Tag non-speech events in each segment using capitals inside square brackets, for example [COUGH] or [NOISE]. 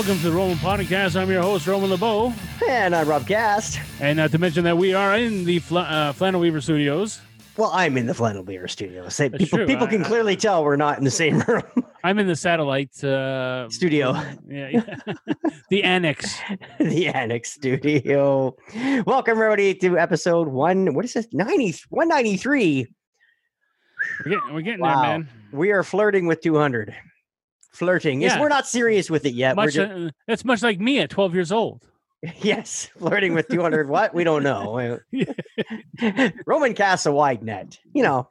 Welcome to the Roman Podcast. I'm your host, Roman LeBeau. And I'm Rob Cast. And not to mention that we are in the Fla- uh, Flannel Weaver Studios. Well, I'm in the Flannel Beer studio. Say, people true. people can I- clearly tell we're not in the same room. [LAUGHS] I'm in the satellite uh, studio, Yeah, yeah. [LAUGHS] the annex. [LAUGHS] the Annex studio. Welcome, everybody, to episode one. What is this? 90, 193. We're getting, we're getting Wow. there, man. We are flirting with 200. Flirting. Yeah. we're not serious with it yet. Much, we're just, uh, that's much like me at 12 years old. [LAUGHS] yes, flirting with 200. what? We don't know. [LAUGHS] [LAUGHS] Roman casts a wide net. You know,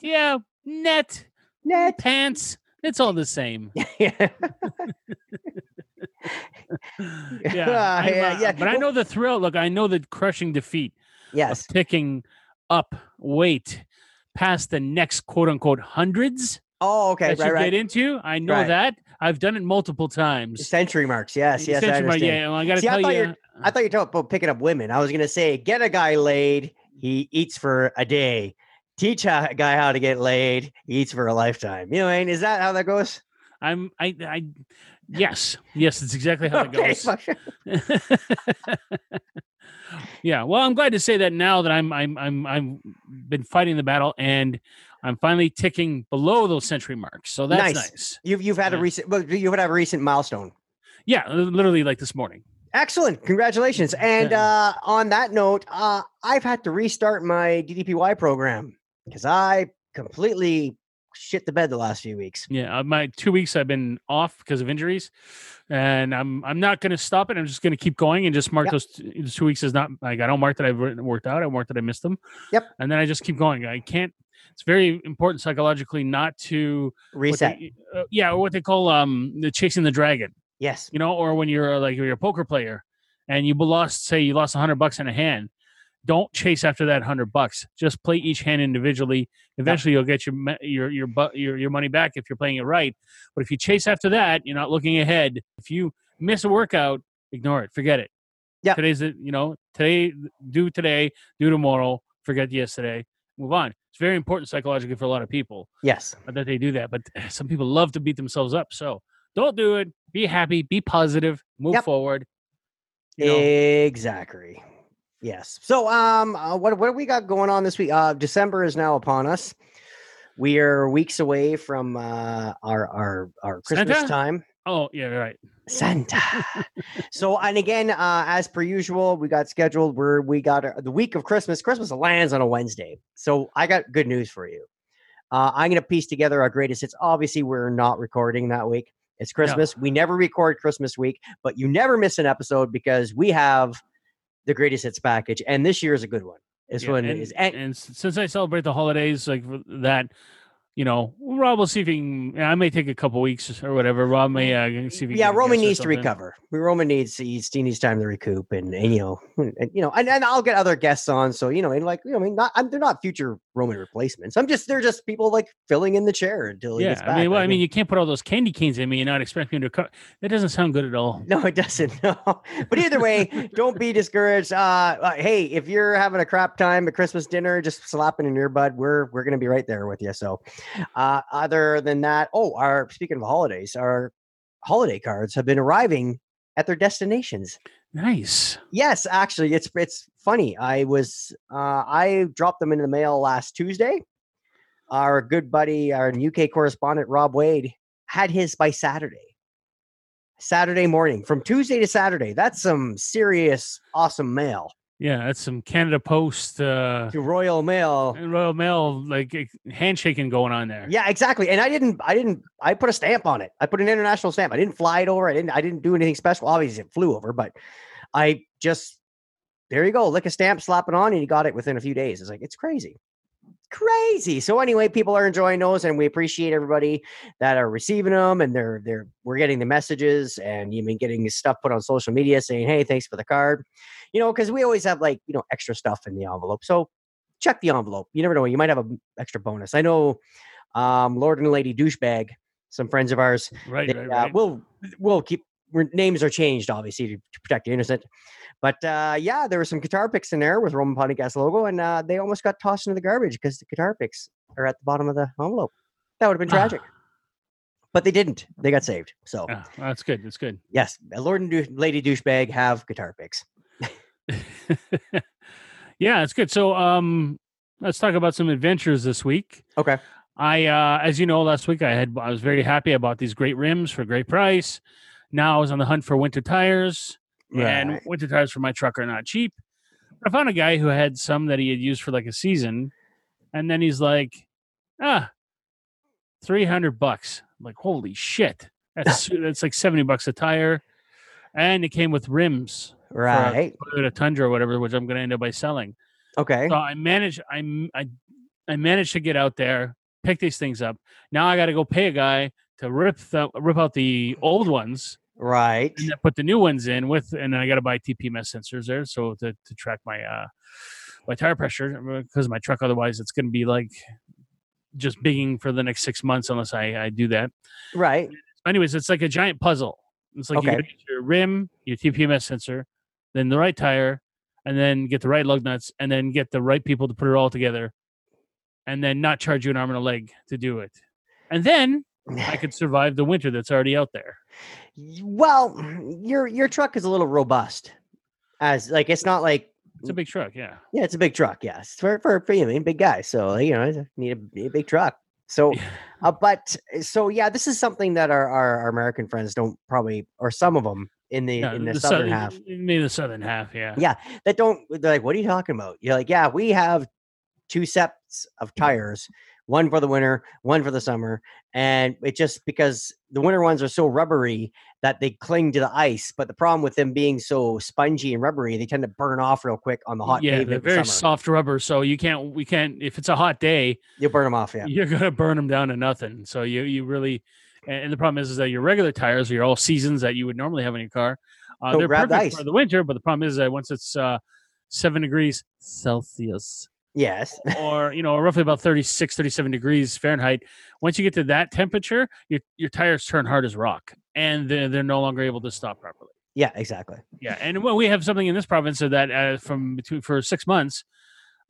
Yeah, net, net. pants. It's all the same. yeah. Yeah, Uh, yeah, yeah. But I know the thrill. Look, I know the crushing defeat Yes. picking up weight past the next quote unquote hundreds. Oh, okay. that Right, you right. get into. I know Right. that. I've done it multiple times. Century marks. Yes, yes, I mark, yeah, well, I got to I tell thought you. I uh, thought you were talking about picking up women. I was gonna say, get a guy laid, he eats for a day. Teach a guy how to get laid, he eats for a lifetime. You know, what I mean? is that how that goes? I'm. I. I. Yes. Yes. It's exactly how Okay, it goes. [LAUGHS] yeah. Well, I'm glad to say that now that I'm. I'm. I'm. I've been fighting the battle and I'm finally ticking below those century marks. So that's Nice. nice. You've you've had a recent, well, you would have a recent milestone. Yeah. Literally like this morning. Excellent, congratulations! And Yeah. uh, on that note, uh, I've had to restart my DDPY program because I completely shit the bed the last few weeks. Yeah. uh, My two weeks I've been off because of injuries, and I'm. I'm not going to stop it. I'm just going to keep going and just mark Yep. those t- those two weeks as not like I don't mark that I've worked out. I mark that I missed them. Yep. And then I just keep going. I can't. It's very important psychologically not to Reset. they- uh, yeah, or what they call um the chasing the dragon. yes. You know, or when you're uh, like you're a poker player and you lost, say you lost a hundred bucks in a hand. Don't chase after that hundred bucks. Just play each hand individually. Eventually, you'll get your your your your your money back if you're playing it right. But if you chase after that, you're not looking ahead. If you miss a workout, ignore it. Forget it. Yeah. Today's you know today do today do tomorrow. Forget yesterday. Move on. It's very important psychologically for a lot of people Yes. that they do that. But [LAUGHS] some people love to beat themselves up. So don't do it. Be happy. Be positive. Move Yep. forward. You know, Exactly. Yes. So, um, uh, what what do we got going on this week? Uh, December is now upon us. We are weeks away from uh, our our our Christmas Santa? time. Oh yeah, right. Santa. [LAUGHS] so, and again, uh, as per usual, we got scheduled. Where we got uh, the week of Christmas. Christmas lands on a Wednesday. So, I got good news for you. Uh, I'm gonna piece together our greatest hits. Obviously, we're not recording that week. It's Christmas. We never record Christmas week, but you never miss an episode because we have the greatest hits package, and this year is a good one. This Yeah, one and, is, and, and since I celebrate the holidays like that, you know, Rob will see if he can. I may take a couple weeks or whatever. Rob may uh, see if he yeah, Roman needs to recover. Roman needs he's, he needs time to recoup, and, and you know, and, you know, and, and I'll get other guests on. So you know, and like you know, I mean, not I'm, they're not future Roman replacements. I'm just they're just people like filling in the chair until he Yeah, gets back. I mean, well, I mean, you can't put all those candy canes in me and not expect me to cut. That doesn't sound good at all. No, it doesn't. [LAUGHS] No, but either way, don't be discouraged. Uh, uh, hey, if you're having a crap time at Christmas dinner, just slap it in your bud. We're we're gonna be right there with you. So, uh, other than that, oh, our speaking of holidays, our holiday cards have been arriving at their destinations. Nice. Yes, actually, it's it's funny. I was uh, I dropped them in the mail last Tuesday. Our good buddy, our UK correspondent Rob Wade, had his by Saturday. Saturday morning, from Tuesday to Saturday. That's some serious, awesome mail. Yeah, that's some Canada Post uh, To Royal Mail. Royal Mail like handshaking going on there. Yeah, exactly. And I didn't, I didn't, I put a stamp on it. I put an international stamp. I didn't fly it over. I didn't, I didn't do anything special. Obviously, it flew over, but I just, there you go, lick a stamp, slap it on, and you got it within a few days. It's like, it's crazy. crazy. So anyway, people are enjoying those, and we appreciate everybody that are receiving them, and they're they're we're getting the messages, and you've been getting stuff put on social media saying, "Hey, thanks for the card," you know, because we always have like you know extra stuff in the envelope. So check the envelope. You never know, you might have an extra bonus. I know, um, Lord and Lady Douchebag, some friends of ours, Right, they, right, uh, right. we'll we'll keep. Names are changed, obviously, to, to protect the innocent. But uh, yeah, there were some guitar picks in there with Roman Podcast logo, and uh, they almost got tossed into the garbage because the guitar picks are at the bottom of the envelope. That would have been tragic, but they didn't. They got saved. So Ah, that's good. That's good. yes, Lord and Dou- Lady douchebag have guitar picks. [LAUGHS] yeah, it's good. So, um, let's talk about some adventures this week. Okay. I, uh, as you know, last week I had I was very happy. I bought these great rims for a great price. Now I was on the hunt for winter tires, and winter tires for my truck are not cheap. I found a guy who had some that he had used for like a season, and then he's like, ah, three hundred bucks. I'm like, holy shit, that's [LAUGHS] that's like seventy bucks a tire, and it came with rims. Right. Toyota Tundra or whatever, which I'm going to end up by selling. Okay. So I managed, I managed to get out there, pick these things up. Now I got to go pay a guy to rip the rip out the old ones Right. and then put the new ones in with, and then I got to buy TPMS sensors there, so to to track my uh my tire pressure because my truck otherwise it's going to be like just bigging for the next six months unless I I do that. Right. Anyways, it's like a giant puzzle. It's like Okay. get your rim, your TPMS sensor, then the right tire, and then get the right lug nuts, and then get the right people to put it all together, and then not charge you an arm and a leg to do it. And then I could [LAUGHS] survive the winter that's already out there. Well, your your truck is a little robust, as like it's not like It's a big truck, yeah. yeah, it's a big truck. Yes, for for for you, I mean, big guy. So you know, I need a, need a big truck. So, uh, but so yeah, this is something that our, our our American friends don't probably, or some of them in the in the, sou- southern half Maybe the southern half, yeah. Yeah. that don't. They're like, what are you talking about? You're like, yeah, we have two sets of mm. tires, one for the winter, one for the summer, and it just because the winter ones are so rubbery that they cling to the ice. But the problem with them being so spongy and rubbery, they tend to burn off real quick on the hot yeah, they're very soft rubber, so you can't. We can't. If it's a hot day, You burn them off, yeah. you're gonna burn them down to nothing. So you you really, and and the problem is, is that your regular tires, are your all seasons that you would normally have in your car, uh, Don't they're perfect ice. for the winter. But the problem is that once it's uh, seven degrees Celsius, Yes. or you know, roughly about 36, 37 degrees Fahrenheit, once you get to that temperature, your your tires turn hard as rock, and they're, they're no longer able to stop properly. yeah, exactly. Yeah, and when we have something in this province so that uh, from between for six months,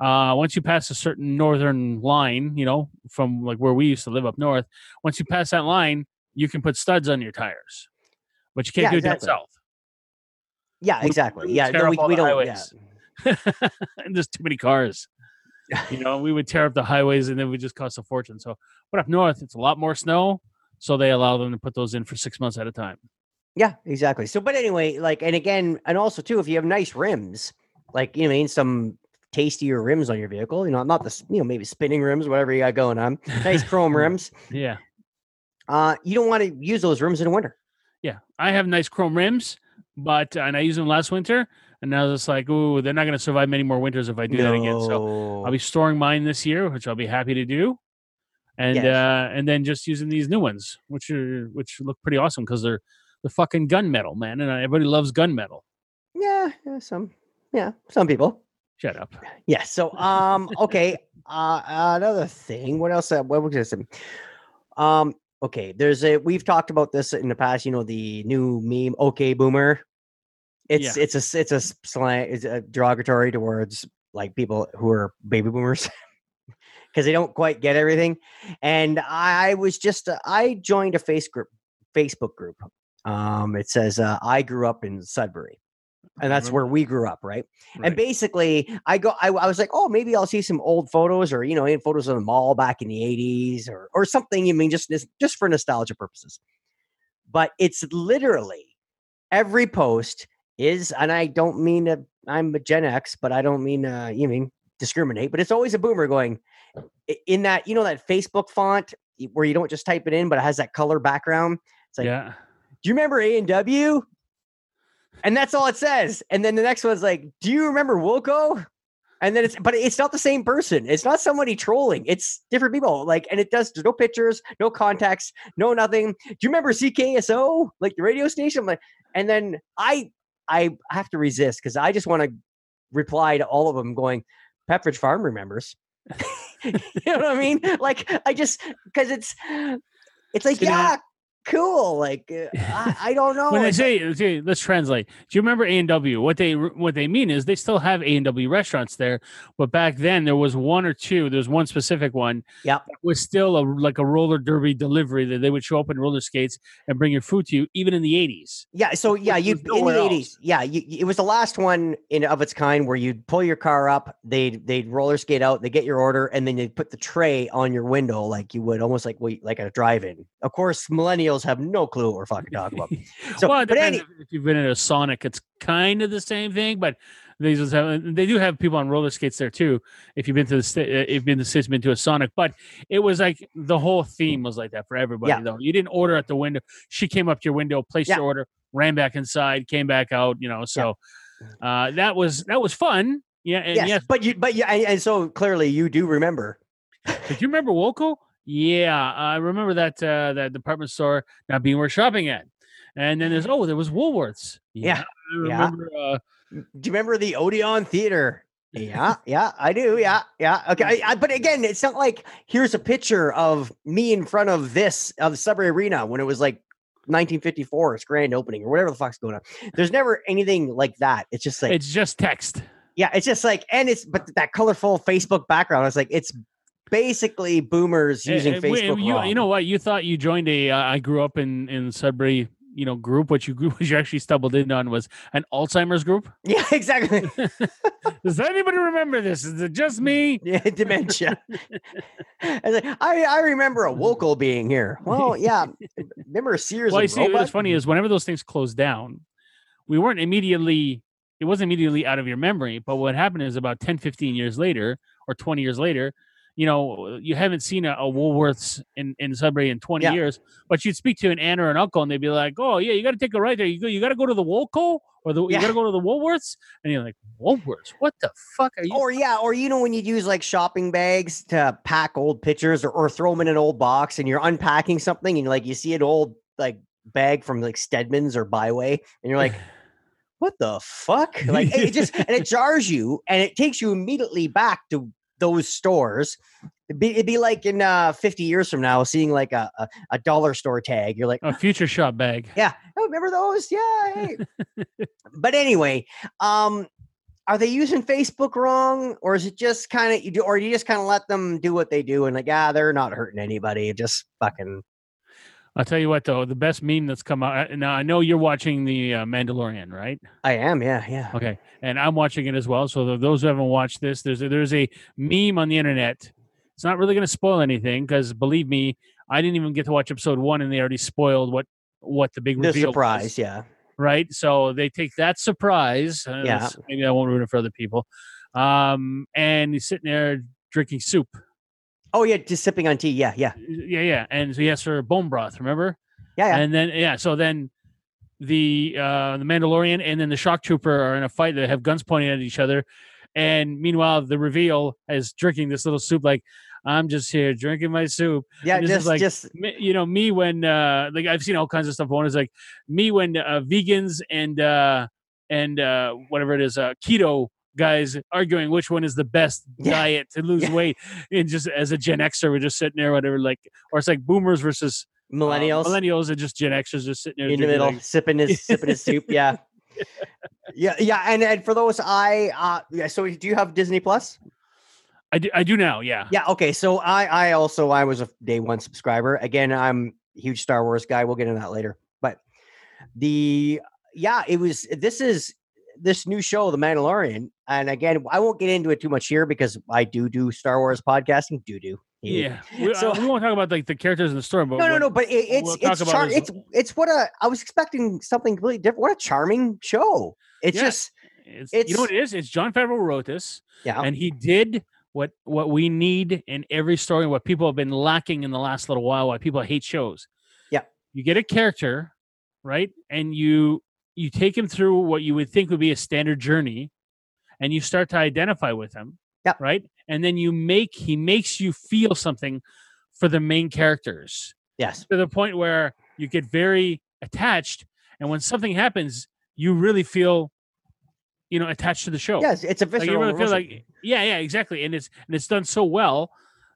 uh, once you pass a certain northern line, you know, from like where we used to live up north, once you pass that line, you can put studs on your tires, but you can't Yeah, do it down south. Yeah, We- exactly. we Yeah, no, we, we don't. Yeah. [LAUGHS] and there's too many cars. You know, we would tear up the highways, and it would just cost a fortune. So, but up north, it's a lot more snow, so they allow them to put those in for six months at a time. Yeah, exactly. So, but anyway, like, and again, and also too, if you have nice rims, like you know, what I mean some tastier rims on your vehicle, you know, not the you know maybe spinning rims, whatever you got going on, nice chrome [LAUGHS] rims. Yeah. Uh, you don't want to use those rims in the winter. Yeah, I have nice chrome rims, but and I used them last winter, and now it's like, ooh, they're not going to survive many more winters if I do that again. So I'll be storing mine this year, which I'll be happy to do, and Yes. uh, and then just using these new ones, which are which look pretty awesome because they're they're fucking gunmetal, man, and everybody loves gunmetal. yeah, yeah, some, yeah, some people. Shut up. Yeah. So, um, okay. [LAUGHS] Uh, another thing. What else? Uh, what was this? Um, okay. There's a. We've talked about this in the past. You know, the new meme. Okay, boomer. It's Yeah. it's a it's a slang. It's a derogatory towards like people who are baby boomers. [LAUGHS] Because they don't quite get everything, and I was just uh, I joined a face group, Facebook group. Um, it says uh, I grew up in Sudbury, and that's remember where we grew up, right? And basically, I go. I, I was like, oh, maybe I'll see some old photos, or you know, in photos of the mall back in the '80s, or or something. You mean just just for nostalgia purposes? But it's literally every post is, and I don't mean to. I'm a Gen X, but I don't mean uh, you mean discriminate. But it's always a boomer going in that you know that Facebook font where you don't just type it in, but it has that color background. It's like, yeah. do you remember A and W? And that's all it says. And then the next one's like, do you remember Woolco? and then it's but it's not the same person. It's not somebody trolling. It's different people. Like, and it does there's no pictures, no context, no nothing. Do you remember CKSO, like the radio station? I'm like, and then I I have to resist because I just want to reply to all of them, going, Pepperidge Farm remembers. [LAUGHS] you know what I mean? Like, I just because it's it's like now- yeah, cool. Like, uh, I, I don't [LAUGHS] know. when they say, okay, let's translate. Do you remember A and W? What they what they mean is they still have A and W restaurants there, but back then there was one or two. There was one specific one. Yeah, was still a like a roller derby delivery that they would show up in roller skates and bring your food to you, even in the eighties. Yeah, so yeah, you in the eighties. Yeah, you, it was the last one in of its kind where you'd pull your car up, they'd they'd roller skate out, they get your order, and then they'd put the tray on your window like you would almost like we like a drive-in. Of course, millennials have no clue what we're fucking talking about. [LAUGHS] So, well, it but any, if you've been in a Sonic, it's kind of the same thing, but they just have they do have people on roller skates there too. If you've been to the sta- uh, if you've been to the states, been to a Sonic, but it was like the whole theme was like that for everybody. Yeah. Though you didn't order at the window, she came up to your window, placed Yeah. your order, ran back inside, came back out. You know, so uh, that was that was fun. Yeah, and yes, yes, but you but yeah, and, and so clearly you do remember. Did you remember Woolco? Yeah, I remember that uh, that department store not being worth shopping at. And then there's oh, there was Woolworths. Yeah, I yeah. remember. Uh, Do you remember the Odeon Theater? Yeah, yeah, I do. Yeah, [LAUGHS] yeah. Okay, I, I, but again, it's not like here's a picture of me in front of this of the Sudbury Arena when it was like 1954, its grand opening or whatever the fuck's going on. There's never anything like that. It's just like it's just text. yeah, it's just like and it's but that colorful Facebook background. It's like it's basically boomers using Facebook. You, you know what? You thought you joined a. Uh, I grew up in in Sudbury. You know, group. What you [LAUGHS] what you actually stumbled in on was an Alzheimer's group. [LAUGHS] Yeah, exactly. [LAUGHS] Does anybody remember this? Is it just me? Yeah, dementia. I, like, I I remember a Woolco being here. Well, yeah. Remember Sears Well, you see, what's funny is whenever those things closed down, we weren't immediately, it wasn't immediately out of your memory. But what happened is about 10, 15 years later or 20 years later, you know, you haven't seen a, a Woolworths in, in Sudbury in 20 Yeah. years, but you'd speak to an aunt or an uncle and they'd be like, oh, yeah, you got to take a right there. You go, you got to go to the Woolco or the, you got to go to the Woolworths. And you're like, Woolworths? What the fuck are you? Or yeah, or you know when you'd use like shopping bags to pack old pictures or, or throw them in an old box and you're unpacking something and like you see an old like bag from like Stedman's or Bi-Way and you're like, what the fuck? [LAUGHS] Like it just and it [LAUGHS] jars you and it takes you immediately back to those stores. It'd be, it'd be like in uh 50 years from now seeing like a, a, a dollar store tag. You're like, a future shop bag. yeah. Oh, remember those? Yeah. Hey. [LAUGHS] but anyway, um, are they using Facebook wrong, or is it just kind of you do, or you just kind of let them do what they do and like, ah, they're not hurting anybody, just fucking. I'll tell you what, though, the best meme that's come out. Now, I know you're watching the uh, Mandalorian, right? I am, yeah, yeah. Okay, and I'm watching it as well. So th- those who haven't watched this, there's a, there's a meme on the internet. It's not really going to spoil anything because believe me, I didn't even get to watch episode one, and they already spoiled what what the big The reveal was, surprise, yeah. right? So they take that surprise. uh, Yeah. maybe I won't ruin it for other people. Um, and he's sitting there drinking soup. Oh yeah, just sipping on tea, yeah, yeah, Yeah, yeah. And so he asked for bone broth. Remember? yeah, yeah. And then yeah, so then the uh the Mandalorian and then the shock trooper are in a fight that have guns pointing at each other. And meanwhile, the reveal is drinking this little soup like I'm just here drinking my soup. yeah, this is just like- just Me- You know, me when uh like I've seen all kinds of stuff. One is like me when uh, vegans and uh and uh whatever it is, uh keto guys arguing which one is the best Yeah. diet to lose Yeah. weight. And just as a Gen Xer, we're just sitting there, whatever, like or it's like boomers versus uh, millennials millennials and just Gen Xers just sitting there in the middle, like- sipping his [LAUGHS] sipping his soup, yeah. Yeah, yeah, and and for those I uh yeah, so do you have Disney Plus? I do, I do now, yeah. Yeah. Okay. So I I also I was a day one subscriber. Again, I'm a huge Star Wars guy. We'll get into that later. But the yeah, it was this is this new show, The Mandalorian. And again, I won't get into it too much here because I do do Star Wars podcasting. Do do. Yeah, [LAUGHS] we, So- uh, we won't talk about like the characters in the story, but No, no, no. But it, it's we'll it's char- it's it's what a I was expecting something completely different. What a charming show. It's Yeah. just It's, you know what it is? It's Jon Favreau wrote this, yeah. and he did what what we need in every story, what people have been lacking in the last little while, why people hate shows. Yeah. you get a character, right, and you you take him through what you would think would be a standard journey, and you start to identify with him. Yep. Right. And then you make he makes you feel something for the main characters Yes. to the point where you get very attached, and when something happens, you really feel, you know, attached to the show. Yes, it's a Like you really feel like, yeah, yeah, exactly, and it's and it's done so well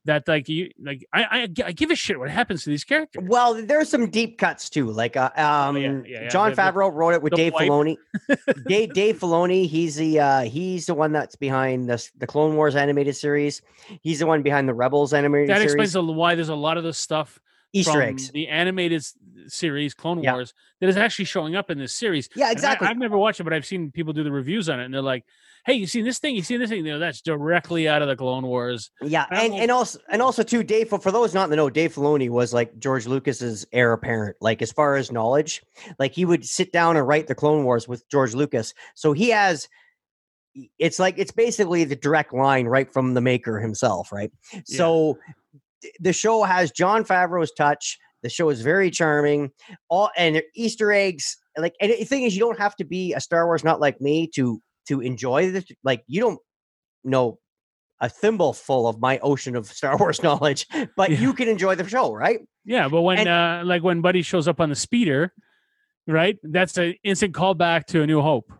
that like you like I I, I give a shit what happens to these characters. Well, there's some deep cuts too. Like uh, um, Oh, yeah, yeah, yeah. Jon Favreau wrote it with Dave wipe. Filoni. [LAUGHS] Dave Dave Filoni, he's the uh, he's the one that's behind the the Clone Wars animated series. He's the one behind the Rebels animated series. That series. explains why there's a lot of the stuff Easter eggs. the animated series Clone Yeah. Wars that is actually showing up in this series. Yeah, And I- exactly. I've never watched it, but I've seen people do the reviews on it, and they're like, "Hey, you seen this thing? You seen this thing? You know, that's directly out of the Clone Wars." yeah, and, and also and also too, Dave. For, those not in the know, Dave Filoni was like George Lucas's heir apparent. Like as far as knowledge, like he would sit down and write the Clone Wars with George Lucas. So he has. It's like it's basically the direct line right from the maker himself, right? So th- the show has Jon Favreau's touch. The show is very charming. All and Easter eggs. Like and the thing is, you don't have to be a Star Wars not like me to to enjoy this. Like you don't know a thimble full of my ocean of Star [LAUGHS] Wars knowledge, but Yeah. you can enjoy the show, right? Yeah, but when And- uh, like when Buddy shows up on the speeder, right? That's an instant callback to A New Hope,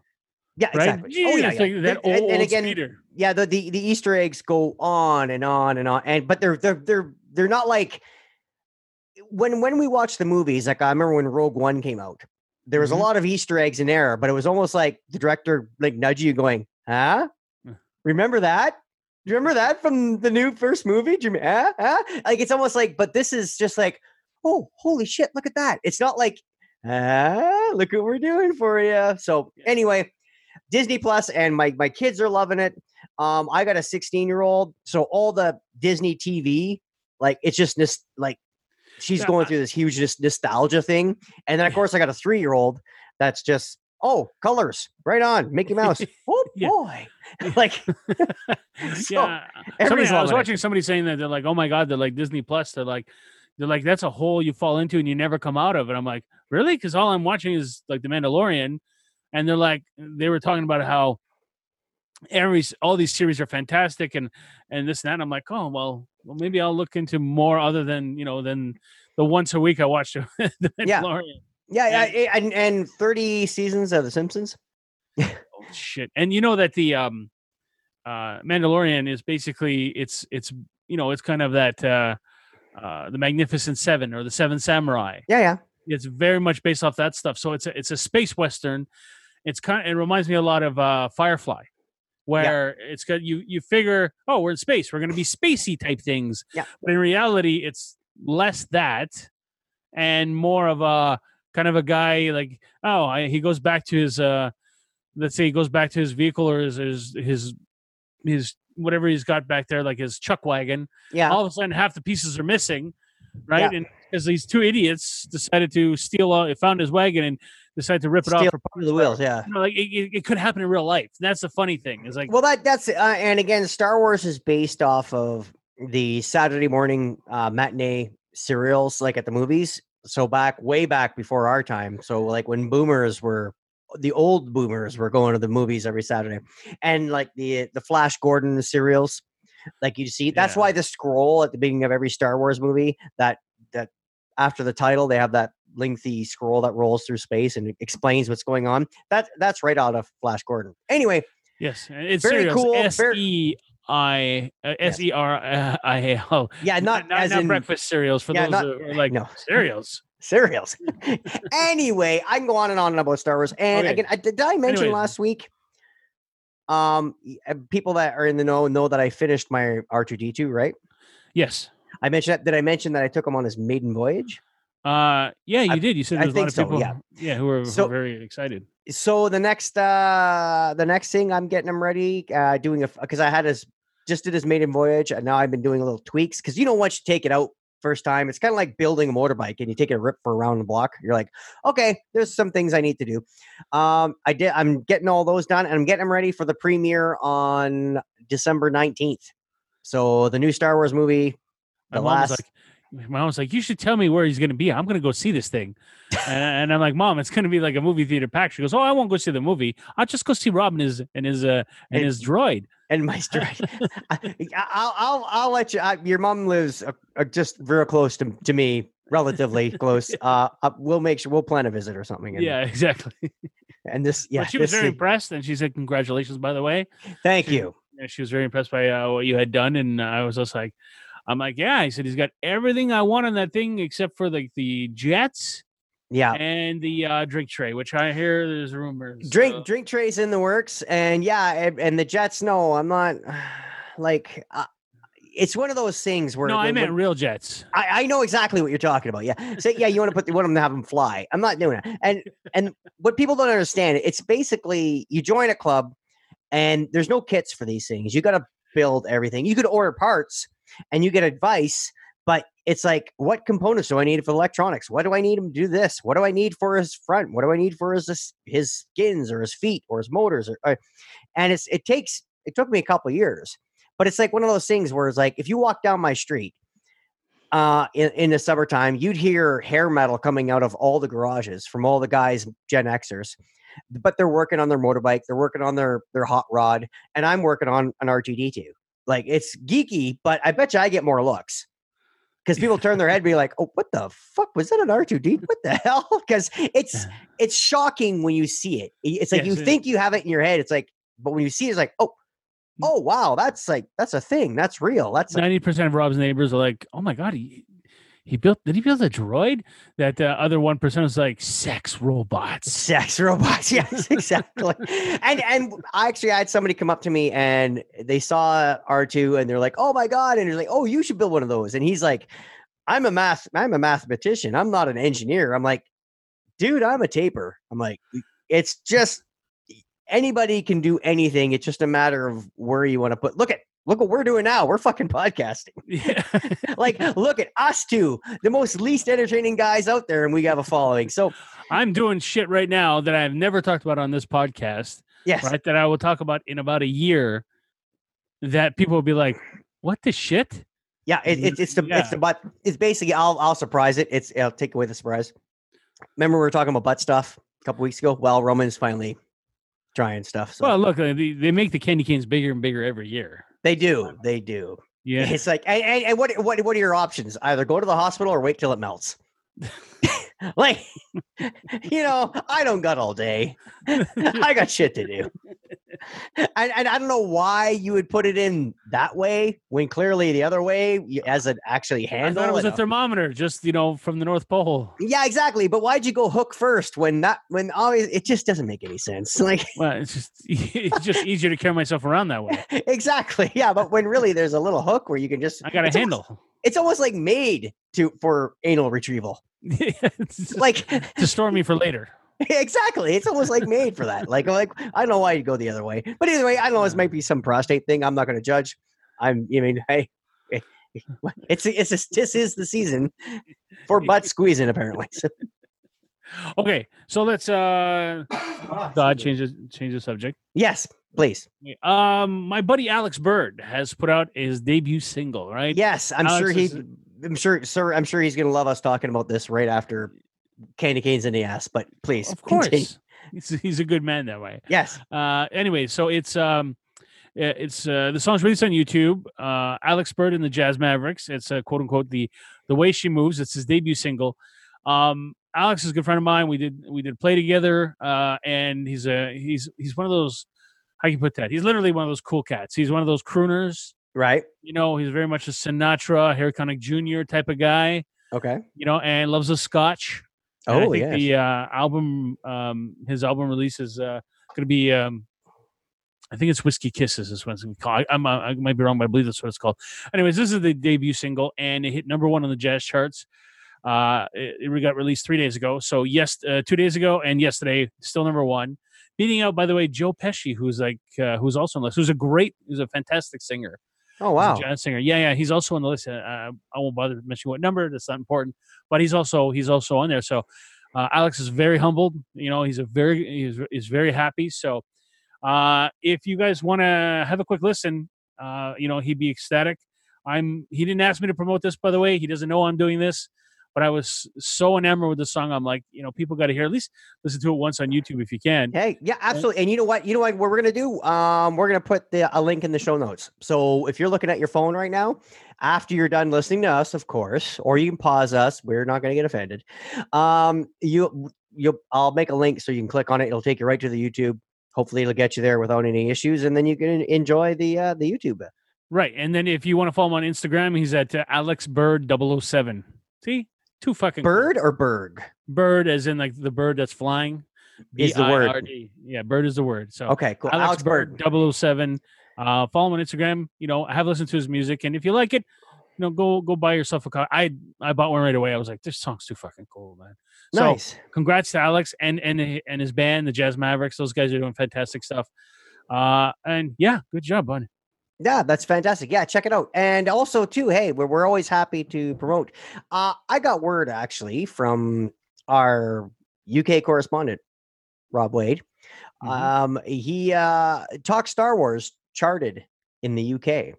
Yeah, right? exactly. Oh yeah, yeah. like that and, old, and old again, speeder. yeah, the, the the Easter eggs go on and on and on, and but they're they're they're they're not like when when we watch the movies. Like I remember when Rogue One came out, there was Mhm. a lot of Easter eggs in there, but it was almost like the director like nudging you, going, "Huh? Uh. Remember that? Do you remember that from the new first movie? Do you, huh? Huh? Like it's almost like, but this is just like, oh, holy shit, look at that! It's not like, ah, look what we're doing for you. So anyway, Disney Plus, and my my kids are loving it. Um, I got a 16 year old, so all the Disney TV, like it's just this, like she's Yeah, going through this huge nos- nostalgia thing, and then of course I got a three year old that's just oh colors right on Mickey Mouse. [LAUGHS] Oh boy, [LAUGHS] like [LAUGHS] so, yeah, somebody, I was loving it. watching somebody saying that they're like, "Oh my god," they're like Disney Plus. They're like, they're like, "That's a hole you fall into and you never come out of." And I'm like, "Really?" Because all I'm watching is like The Mandalorian, and they're like, they were talking about how every all these series are fantastic and and this and that. And I'm like, "Oh well, well maybe I'll look into more other than you know than the once a week I watch [LAUGHS] The Yeah. Mandalorian." yeah, yeah, and- eh, and and 30 seasons of The Simpsons. [LAUGHS] Oh shit! And you know that the um, uh, Mandalorian is basically it's it's you know it's kind of that uh, uh, the Magnificent Seven or the Seven Samurai. Yeah, yeah, It's very much based off that stuff. So it's a, it's a space western. It's kind. of, it reminds me a lot of uh, Firefly, where it's got you you figure oh we're in space we're going to be spacey type things. Yeah. But in reality, it's less that and more of a kind of a guy like oh I, he goes back to his uh let's say he goes back to his vehicle or his his his, his whatever he's got back there like his chuck wagon yeah. all of a sudden half the pieces are missing right Yeah. and because these two idiots decided to steal uh, found his wagon and decided to rip it off Steal for parts the wheels. Yeah. you know, like it, it, it could happen in real life that's the funny thing is like Well, that that's uh, and again, Star Wars is based off of the Saturday morning uh, matinee serials, like at the movies. So back way back before our time. So like when boomers were the old boomers were going to the movies every Saturday, and like the the Flash Gordon serials, like you see. That's Yeah. why the scroll at the beginning of every Star Wars movie that that after the title they have that lengthy scroll that rolls through space and explains what's going on. That that's right out of Flash Gordon. Anyway, yes it's very serious cool, s very- e i uh, s e r i a l yeah, not, not, as not in breakfast cereals for Yeah, those not- who are like no. cereals [LAUGHS] cereals. [LAUGHS] anyway, I can go on and on about Star Wars. And Okay. again, I, did I mention Anyways. last week? Um, uh, people that are in the know know that I finished my R two D two. Right? yes I mentioned that. Did I mention that I took him on his maiden voyage? Uh yeah you I- did you said there's a lot of so, people yeah. yeah who were, who So- were very excited So the next, uh the next thing I'm getting them ready, uh doing a because I had his just did his maiden voyage, and now I've been doing a little tweaks because you know once you take it out first time, it's kind of like building a motorbike and you take it a rip for around the block. You're like, okay, there's some things I need to do. Um, I did. I'm getting all those done, and I'm getting them ready for the premiere on December 19th. So the new Star Wars movie, the last. like my mom was like, "You should tell me where he's going to be. I'm going to go see this thing." [LAUGHS] and, and I'm like, "Mom, it's going to be like a movie theater pack." She goes, "Oh, I won't go see the movie. I'll just go see Robin and his and his uh and Hey, his droid." and my droid. [LAUGHS] [LAUGHS] I'll, I'll, I'll let you. I, your mom lives uh, uh, just very close to, to me, relatively close. Uh, uh, we'll make sure we'll plan a visit or something. And, Yeah, exactly. and this, yeah, but she was very is- impressed, and she said, "Congratulations, by the way." thank she- you. She was very impressed by uh, what you had done, and I was just like, "I'm like, yeah." He said he's got everything I want on that thing except for like the jets Yeah, and the uh, drink tray, which I hear there's rumors. drink uh, drink trays in the works, and yeah, and, and the Jets. No, I'm not. [SIGHS] Like, uh, it's one of those things where no, I meant when- real jets. I, I know exactly what you're talking about. Yeah. So yeah, you want to put you want them to have them fly. I'm not doing it. And and what people don't understand, it's basically you join a club and there's no kits for these things. You got to build everything. You could order parts and you get advice, but it's like, what components do I need for electronics? What do I need him to do this? What do I need for his front? What do I need for his his, skins or his feet or his motors? Or, or and it's it takes it took me a couple years, but it's like one of those things where it's like if you walk down my street uh in, in the summertime you'd hear hair metal coming out of all the garages from all the guys gen xers but they're working on their motorbike they're working on their their hot rod and i'm working on an r2d2 like it's geeky but i bet you i get more looks. Because people turn their head and be like oh what the fuck was that an r2d what the [LAUGHS] hell? Because it's it's shocking when you see it. It's like Yes, you it- think you have it in your head it's like but when you see it it's like oh mm. oh wow that's like that's a thing that's real that's Ninety percent of Rob's neighbors are like, "Oh my god, he he built did he build a droid?" That other one percent is like sex robots. sex robots [LAUGHS] yes exactly. And and i actually had somebody come up to me and they saw r2 and they're like oh my god. And they're like oh you should build one of those. And he's like i'm a math i'm a mathematician. I'm not an engineer. I'm like dude i'm a taper. I'm like it's just anybody can do anything. It's just a matter of where you want to put look at look what we're doing now we're fucking podcasting [LAUGHS] Yeah. [LAUGHS] like look at us two the most least entertaining guys out there and we have a following so I'm doing shit right now that I've never talked about on this podcast, yes right? That I will talk about in about a year. That people will be like, "What the shit?" Yeah, it, it's it's the it's the butt. It's basically I'll I'll surprise it. It's I'll take away the surprise. Remember we were talking about butt stuff a couple weeks ago. Well, Roman's finally trying stuff. So Well, look, uh, they, they make the candy canes bigger and bigger every year. They do, they do. Yeah, It's like and, and, and what what what are your options? Either go to the hospital or wait till it melts. [LAUGHS] [LAUGHS] [LAUGHS] like you know, I don't got all day. [LAUGHS] I got shit to do. [LAUGHS] And, and I don't know why you would put it in that way when clearly the other way you- as an actually I thought it was a thermometer, just you know, from the North Pole. Yeah, exactly. But why'd you go hook first when not when always it just doesn't make any sense. Like Well, it's just it's just easier to carry myself around that way. exactly. Yeah, but when really there's a little hook where you can just I got a it's almost- handle. It's almost like made to for anal retrieval. [LAUGHS] Like [LAUGHS] to store me for later. [LAUGHS] exactly. It's almost like made for that. Like like I don't know why you go the other way. But either way, I don't know, this might be some prostate thing. I'm not gonna judge. I'm you mean hey it's it's a, this is the season for butt squeezing apparently. Okay, so let's uh God change the, change the subject. yes, please. Um, my buddy Alex Bird has put out his debut single, right? Yes, I'm Alex sure he. is- I'm sure, sir. I'm sure he's gonna love us talking about this right after candy canes in the ass. But please, of course. He's, he's a good man that way. Yes, Uh, anyway, so it's um, it's uh, the song's released on YouTube. Uh, Alex Bird and the Jazz Mavericks. It's uh, quote unquote the the way she moves. It's his debut single. Um, Alex is a good friend of mine. We did we did play together. Uh, and he's a he's he's one of those. How can you put that? He's literally one of those cool cats. He's one of those crooners. right. You know, he's very much a Sinatra, Harry Connick Jr. type of guy. Okay. You know, and loves a Scotch. And Oh think the uh, album, um, his album release is uh, going to be. Um, I think it's Whiskey Kisses. Is what it's called. I, I'm, I might be wrong, but I believe that's what it's called. Anyways, this is the debut single, and it hit number one on the jazz charts. Uh, it, it got released three days ago. So yes, uh, two days ago, and yesterday, still number one. Beating out, by the way, Joe Pesci, who's like, uh, who's also on the list. Who's a great, who's a fantastic singer. oh wow. a jazz singer. Yeah, yeah, he's also on the list. Uh, I won't bother mentioning what number. That's not important. But he's also he's also on there. So uh, Alex is very humbled. You know, he's a very he's he's very happy. So uh, if you guys want to have a quick listen, uh, you know, he'd be ecstatic. I'm. He didn't ask me to promote this, by the way. He doesn't know I'm doing this, but I was so enamored with the song. I'm like, you know, people got to hear at least listen to it once on YouTube if you can. Hey, yeah, absolutely. And you know what? You know what? What we're gonna do? Um, we're gonna put the a link in the show notes. So if you're looking at your phone right now, after you're done listening to us, of course, or you can pause us. We're not gonna get offended. Um, you you I'll make a link so you can click on it. It'll take you right to the YouTube. Hopefully, it'll get you there without any issues, and then you can enjoy the uh, the YouTube. Right, and then if you want to follow him on Instagram, he's at uh, Alex Bird 007. See, two fucking cool. Bird or Berg? bird, as in like the bird that's flying. Is the word. Yeah, bird is the word. So Okay, cool. Alex, Bird, 007. Uh, follow him on Instagram. You know, I have listened to his music, and if you like it, you know, go go buy yourself a car. I I bought one right away. I was like, this song's too fucking cool, man. So Nice. congrats to Alex and and and his band, the Jazz Mavericks. Those guys are doing fantastic stuff. Uh, and yeah, good job, bud. Yeah, that's fantastic. Yeah, check it out. And also, too, hey, we're, we're always happy to promote. Uh, I got word actually from our UK correspondent, Rob Wade. Mhm. Um, he uh talk Star Wars charted in the UK,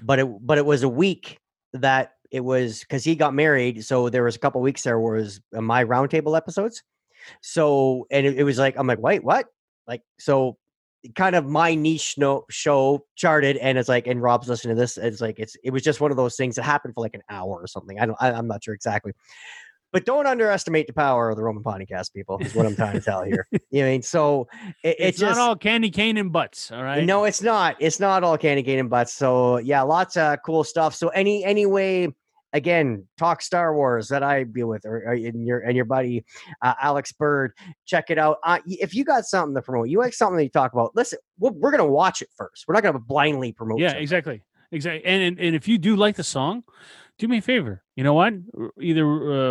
but it but it was a week that it was because he got married, so there was a couple weeks there was uh, my roundtable episodes. So and it, it was like I'm like, wait, what? Like so kind of my niche no, show charted and it's like and rob's listening to this it's like it's it was just one of those things that happened for like an hour or something i don't I, i'm not sure exactly but don't underestimate the power of the roman podcast people is what i'm trying to tell here [LAUGHS] you know i mean so it, It's, it's, just not all candy cane and butts. All right. no it's not it's not all candy cane and butts so yeah lots of cool stuff so any any way again talk star wars that i deal with or, or in your and your buddy uh, alex bird check it out uh, if you got something to promote you like something to talk about listen we're, we're gonna watch it first we're not gonna blindly promote Yeah, something. exactly, exactly. And, and and if you do like the song, do me a favor. You know what? Either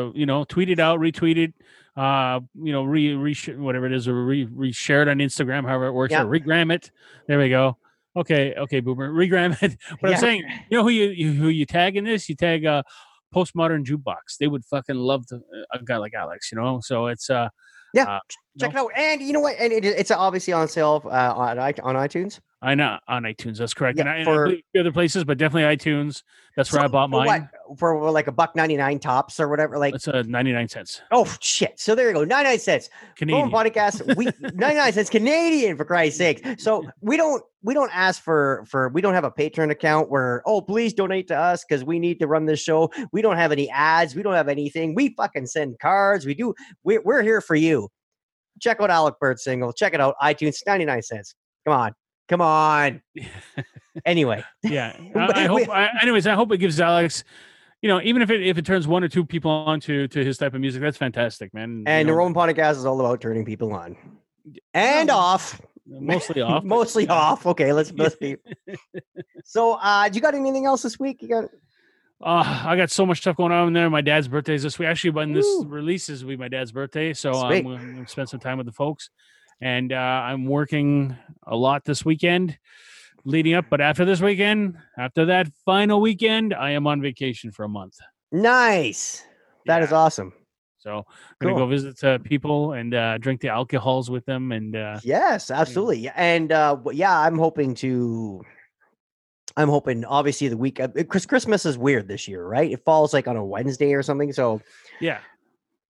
uh, you know, tweet it out, retweet it. Uh, you know, re re whatever it is, or re re share it on Instagram, however it works, Yeah. or regram it. There we go. Okay, okay, boomer, regram it. [LAUGHS] But Yeah. I'm saying, you know who you, you who you tag in this? You tag uh postmodern jukebox. They would fucking love to, a guy like Alex. You know, so it's uh check it out and you know what and it, it's obviously on sale uh, on, on itunes I know on iTunes. That's correct. Yeah, and I, and I for- other places, but definitely iTunes. That's where I bought for mine. what? for like a buck 99 tops or whatever like It's a 99 cents oh shit so there you go 99 cents Canadian. Podcast, we [LAUGHS] 99 cents Canadian for Christ's sake. So we don't we don't ask for for we don't have a Patreon account where oh please donate to us because we need to run this show. We don't have any ads. We don't have anything. We fucking send cards. We do. We're we're here for you. Check out Alex Bird's single. Check it out. iTunes 99 cents. Come on, come on. [LAUGHS] Anyway, yeah. [LAUGHS] I, I hope. I, anyways, I hope it gives Alex. You know, even if it if it turns one or two people on to to his type of music, that's fantastic, man. You and the Roman podcast is all about turning people on and Well, off. mostly off. [LAUGHS] Mostly off. Okay, let's let's be. So, uh, do you got anything else this week? You got Uh, I got so much stuff going on in there. My dad's birthday is this week. Actually, when this Ooh. releases, will be my dad's birthday. So Sweet. I'm going to spend some time with the folks. And uh, I'm working a lot this weekend leading up. But after this weekend, after that final weekend, I am on vacation for a month. nice. That is Yeah. awesome. So I'm going to Cool. go visit uh, people and uh, drink the alcohols with them. And uh, Yes, absolutely. Yeah, And uh yeah, I'm hoping to I'm hoping obviously the week because Christmas is weird this year, right? It falls like on a Wednesday or something. So yeah,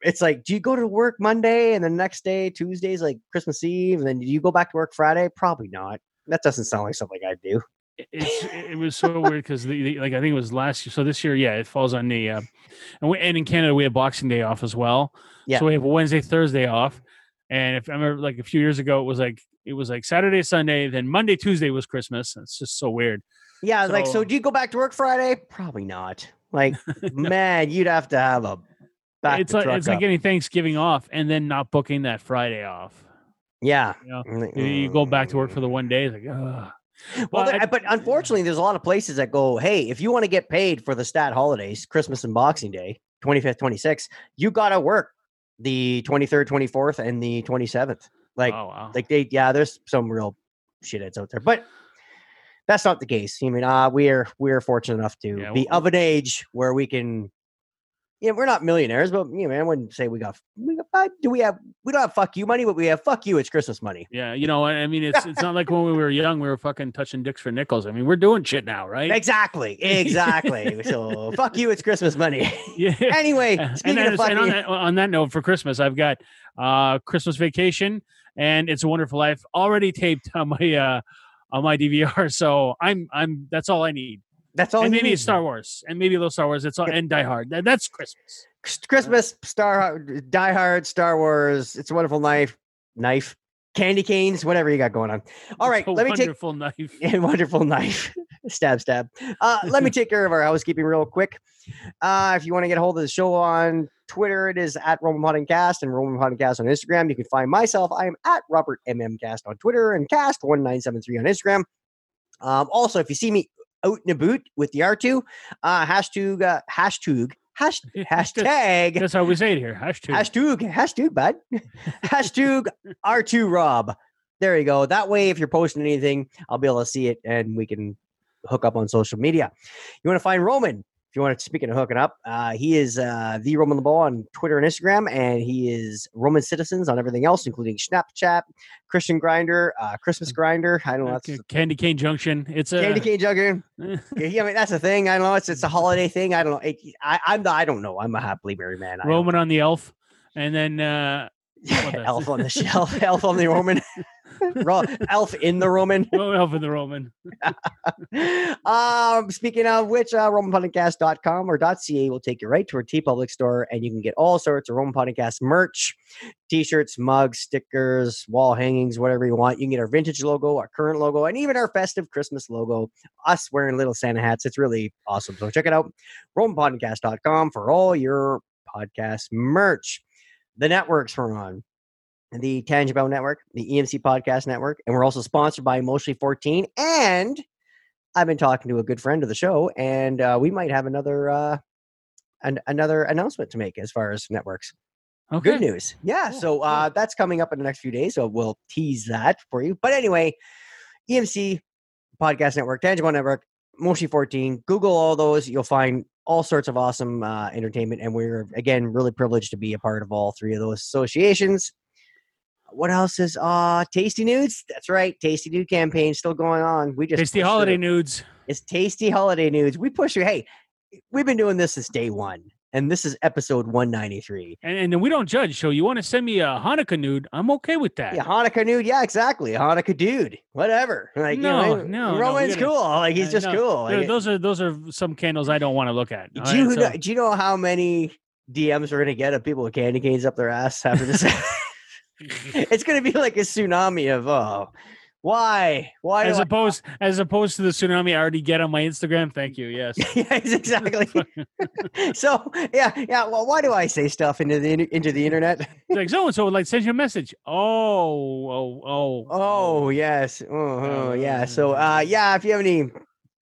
it's like, do you go to work Monday and the next day, Tuesday's like Christmas Eve, and then do you go back to work Friday? Probably not. That doesn't sound like something I'd do. it- it's it was so weird because like I think it was last year. So this year, yeah, it falls on the uh, and we, and in Canada we have Boxing Day off as well. Yeah. So we have Wednesday, Thursday off. And if I remember, like a few years ago, it was like it was like Saturday, Sunday, then Monday, Tuesday was Christmas. It's just so weird. Yeah, I was like, so So- do you go back to work Friday? Probably not. Like, [LAUGHS] man, you'd have to have a back it's like it's like up. getting Thanksgiving off and then not booking that Friday off. yeah. You know, Mm, You- go back to work for the one day. It's like, ugh. Well, But- there- but unfortunately, there's a lot of places that go, hey, if you want to get paid for the stat holidays, Christmas and Boxing Day, 25th, 26th, you got to work the 23rd, 24th, and the 27th. Like, oh wow. like they, yeah, there's some real shitheads out there, but that's not the case. I mean, uh, we're we're fortunate enough to Yeah, be well- of an age where we can yeah, we're not millionaires, but you know, I wouldn't say we got we got. Do we have? We don't have fuck you money, but we have fuck you. It's Christmas money. Yeah, you know, I mean, it's it's not like when we were young, we were fucking touching dicks for nickels. I mean, we're doing shit now, right? Exactly, exactly. so fuck you. It's Christmas money. [LAUGHS] Yeah. [LAUGHS] anyway, and, speaking of and on, that, on that note, for Christmas, I've got uh Christmas Vacation and It's a Wonderful Life already taped on my uh on my DVR. So I'm I'm that's all I need. that's all. and maybe need. Star Wars and maybe a little Star Wars. It's all and Die Hard. That's Christmas. Christmas, Star, Die Hard, Star Wars. It's a Wonderful Knife, knife, candy canes, whatever you got going on. All right, let me take wonderful knife. and [LAUGHS] wonderful knife. stab, stab. Uh, let me [LAUGHS] take care of our housekeeping real quick. Uh, if you want to get a hold of the show on Twitter, it is at Roman Podcast and Roman Podcast on Instagram. You can find myself. I am at Robert MM Cast on Twitter and Cast one nine seven three on Instagram. Um, also, if you see me out in a boot with the R2, uh, hashtag, uh, hashtag, hash, [LAUGHS] hashtag, That's how we say it here. Hashtag. Hashtag, hashtag, bud. [LAUGHS] hashtag R2 Rob. There you go. That way, if you're posting anything, I'll be able to see it and we can hook up on social media. You want to find Roman? If you want to, speaking of hooking up, uh, he is uh, the Roman LeBeau on Twitter and Instagram, and he is Roman Citizens on everything else, including Snapchat, Christian Grinder, uh, Christmas Grinder. I don't know. That's Ca- Candy Cane Junction. It's a Candy cane jugger. [LAUGHS] Yeah, I mean that's a thing. I don't know. It's it's a holiday thing. I don't know. It, I I'm the, I don't know. I'm a happily married man. Roman on the elf, and then uh, [LAUGHS] elf on the [LAUGHS] shelf, elf on the Roman, Elf in the Roman. oh, elf in the Roman. [LAUGHS] um, speaking of which, uh, RomanPodcast.com or .ca will take you right to our TeePublic store, and you can get all sorts of Roman Podcast merch, T-shirts, mugs, stickers, wall hangings, whatever you want. You can get our vintage logo, our current logo, and even our festive Christmas logo. Us wearing little Santa hats. It's really awesome. So check it out, RomanPodcast.com for all your podcast merch. The networks we're on the Tangent Bound Network, the EMC Podcast Network, and we're also sponsored by Emotionally 14. And I've been talking to a good friend of the show, and uh, we might have another uh, an, another announcement to make as far as networks. Okay. Good news, yeah. Cool, so uh, that's coming up in the next few days, so we'll tease that for you. But anyway, EMC Podcast Network, Tangent Bound Network, Moshi 14. Google all those. You'll find all sorts of awesome uh, entertainment. And we're, again, really privileged to be a part of all three of those associations. What else is uh Tasty Nudes? That's right. Tasty Nude campaign still going on. We just Tasty holiday nudes. It's Tasty Holiday Nudes. We push you. Hey, we've been doing this since day one. And this is episode 193. And, and then we don't judge. So you want to send me a Hanukkah nude? I'm okay with that. Yeah, Hanukkah nude. Yeah, exactly. Hanukkah dude. Whatever. [LAUGHS] Like, No, you know, no, no, gotta, cool. Like he's Uh, just no, cool. Like, those are those are some candles I don't want to look at. do you right? know, So- do you know how many DMs we're gonna get of people with candy canes up their ass after this? [LAUGHS] [LAUGHS] [LAUGHS] it's gonna be like a tsunami of oh, why, why? as do I- opposed as opposed to the tsunami I already get on my Instagram. Thank you. Yes. [LAUGHS] yeah, exactly. [LAUGHS] so yeah, yeah. Well, why do I say stuff into the into the internet? Like so and so like send you a message. Oh, oh, oh, Oh yes. Oh, yeah. So uh yeah, if you have any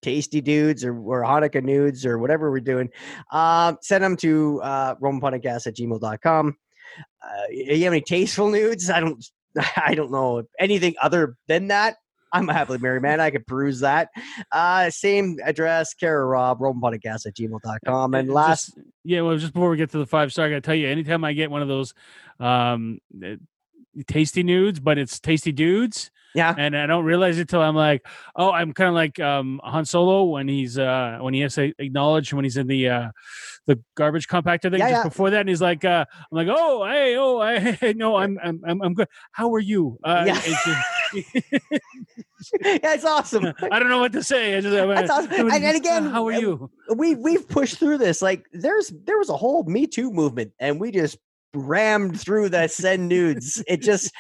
tasty dudes or, or Hanukkah nudes or whatever we're doing, um, send them to uh romanpodcast at gmail.com. Uh you have any tasteful nudes? I don't [LAUGHS] I don't know anything other than that. I'm a happily married man. I could peruse that. Uh same address, Kara Rob, romanpodcast at gmail.com. And last just- yeah, well, just before we get to the five star, I got to tell you, anytime I get one of those um, uh, tasty nudes, but it's tasty dudes, yeah. and I don't realize it till I'm like, oh, I'm kind of like um, Han Solo when he's uh, when he has to acknowledge when he's in the uh, the garbage compactor thing. Yeah, just yeah. before that, and he's like, uh, I'm like, oh, hey, oh, I, [LAUGHS] no, I'm, I'm, I'm, I'm good. How are you? Uh, Yeah. it's yeah, [LAUGHS] it's [LAUGHS] awesome. I don't know what to say. I just, That's awesome. And- and again, how are uh, you? we we've pushed through this. Like there's there was a whole Me Too movement, and we just rammed through the send nudes. It just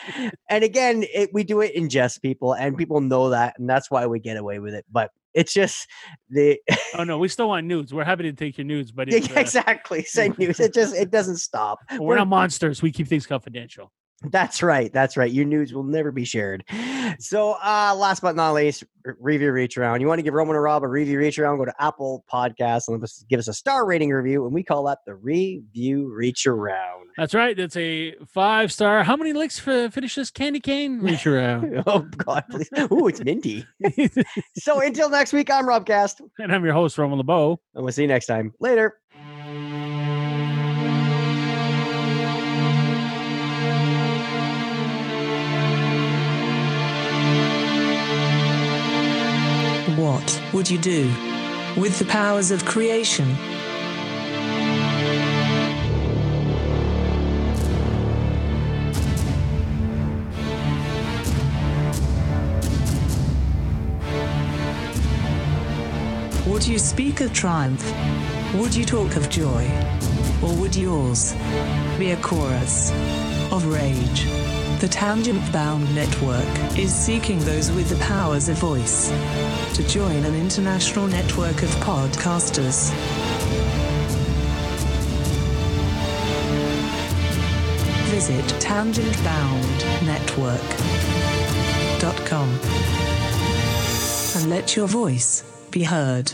and again, it, we do it in jest, people, and people know that, and that's why we get away with it. But it's just the Oh no, we still want nudes. We're happy to take your nudes, but [LAUGHS] uh, exactly send [LAUGHS] nudes. It just it doesn't stop. we're not monsters. We keep things confidential. That's right. That's right. Your news will never be shared. So, uh, last but not least, review reach around. You want to give Roman and Rob a review reach around? Go to Apple Podcasts and leave us- give us a star rating review, and we call that the review reach around. That's right. That's a five star. How many licks for finish this candy cane? Reach around. [LAUGHS] oh God, please! Ooh, it's minty. [LAUGHS] so until next week, I'm Rob Cast, and I'm your host, Roman LeBeau. and we'll see you next time. Later. What would you do with the powers of creation? Would you speak of triumph? Would you talk of joy? Or would yours be a chorus of rage? The Tangent Bound Network is seeking those with the powers of voice to join an international network of podcasters. Visit tangentboundnetwork.com and let your voice be heard.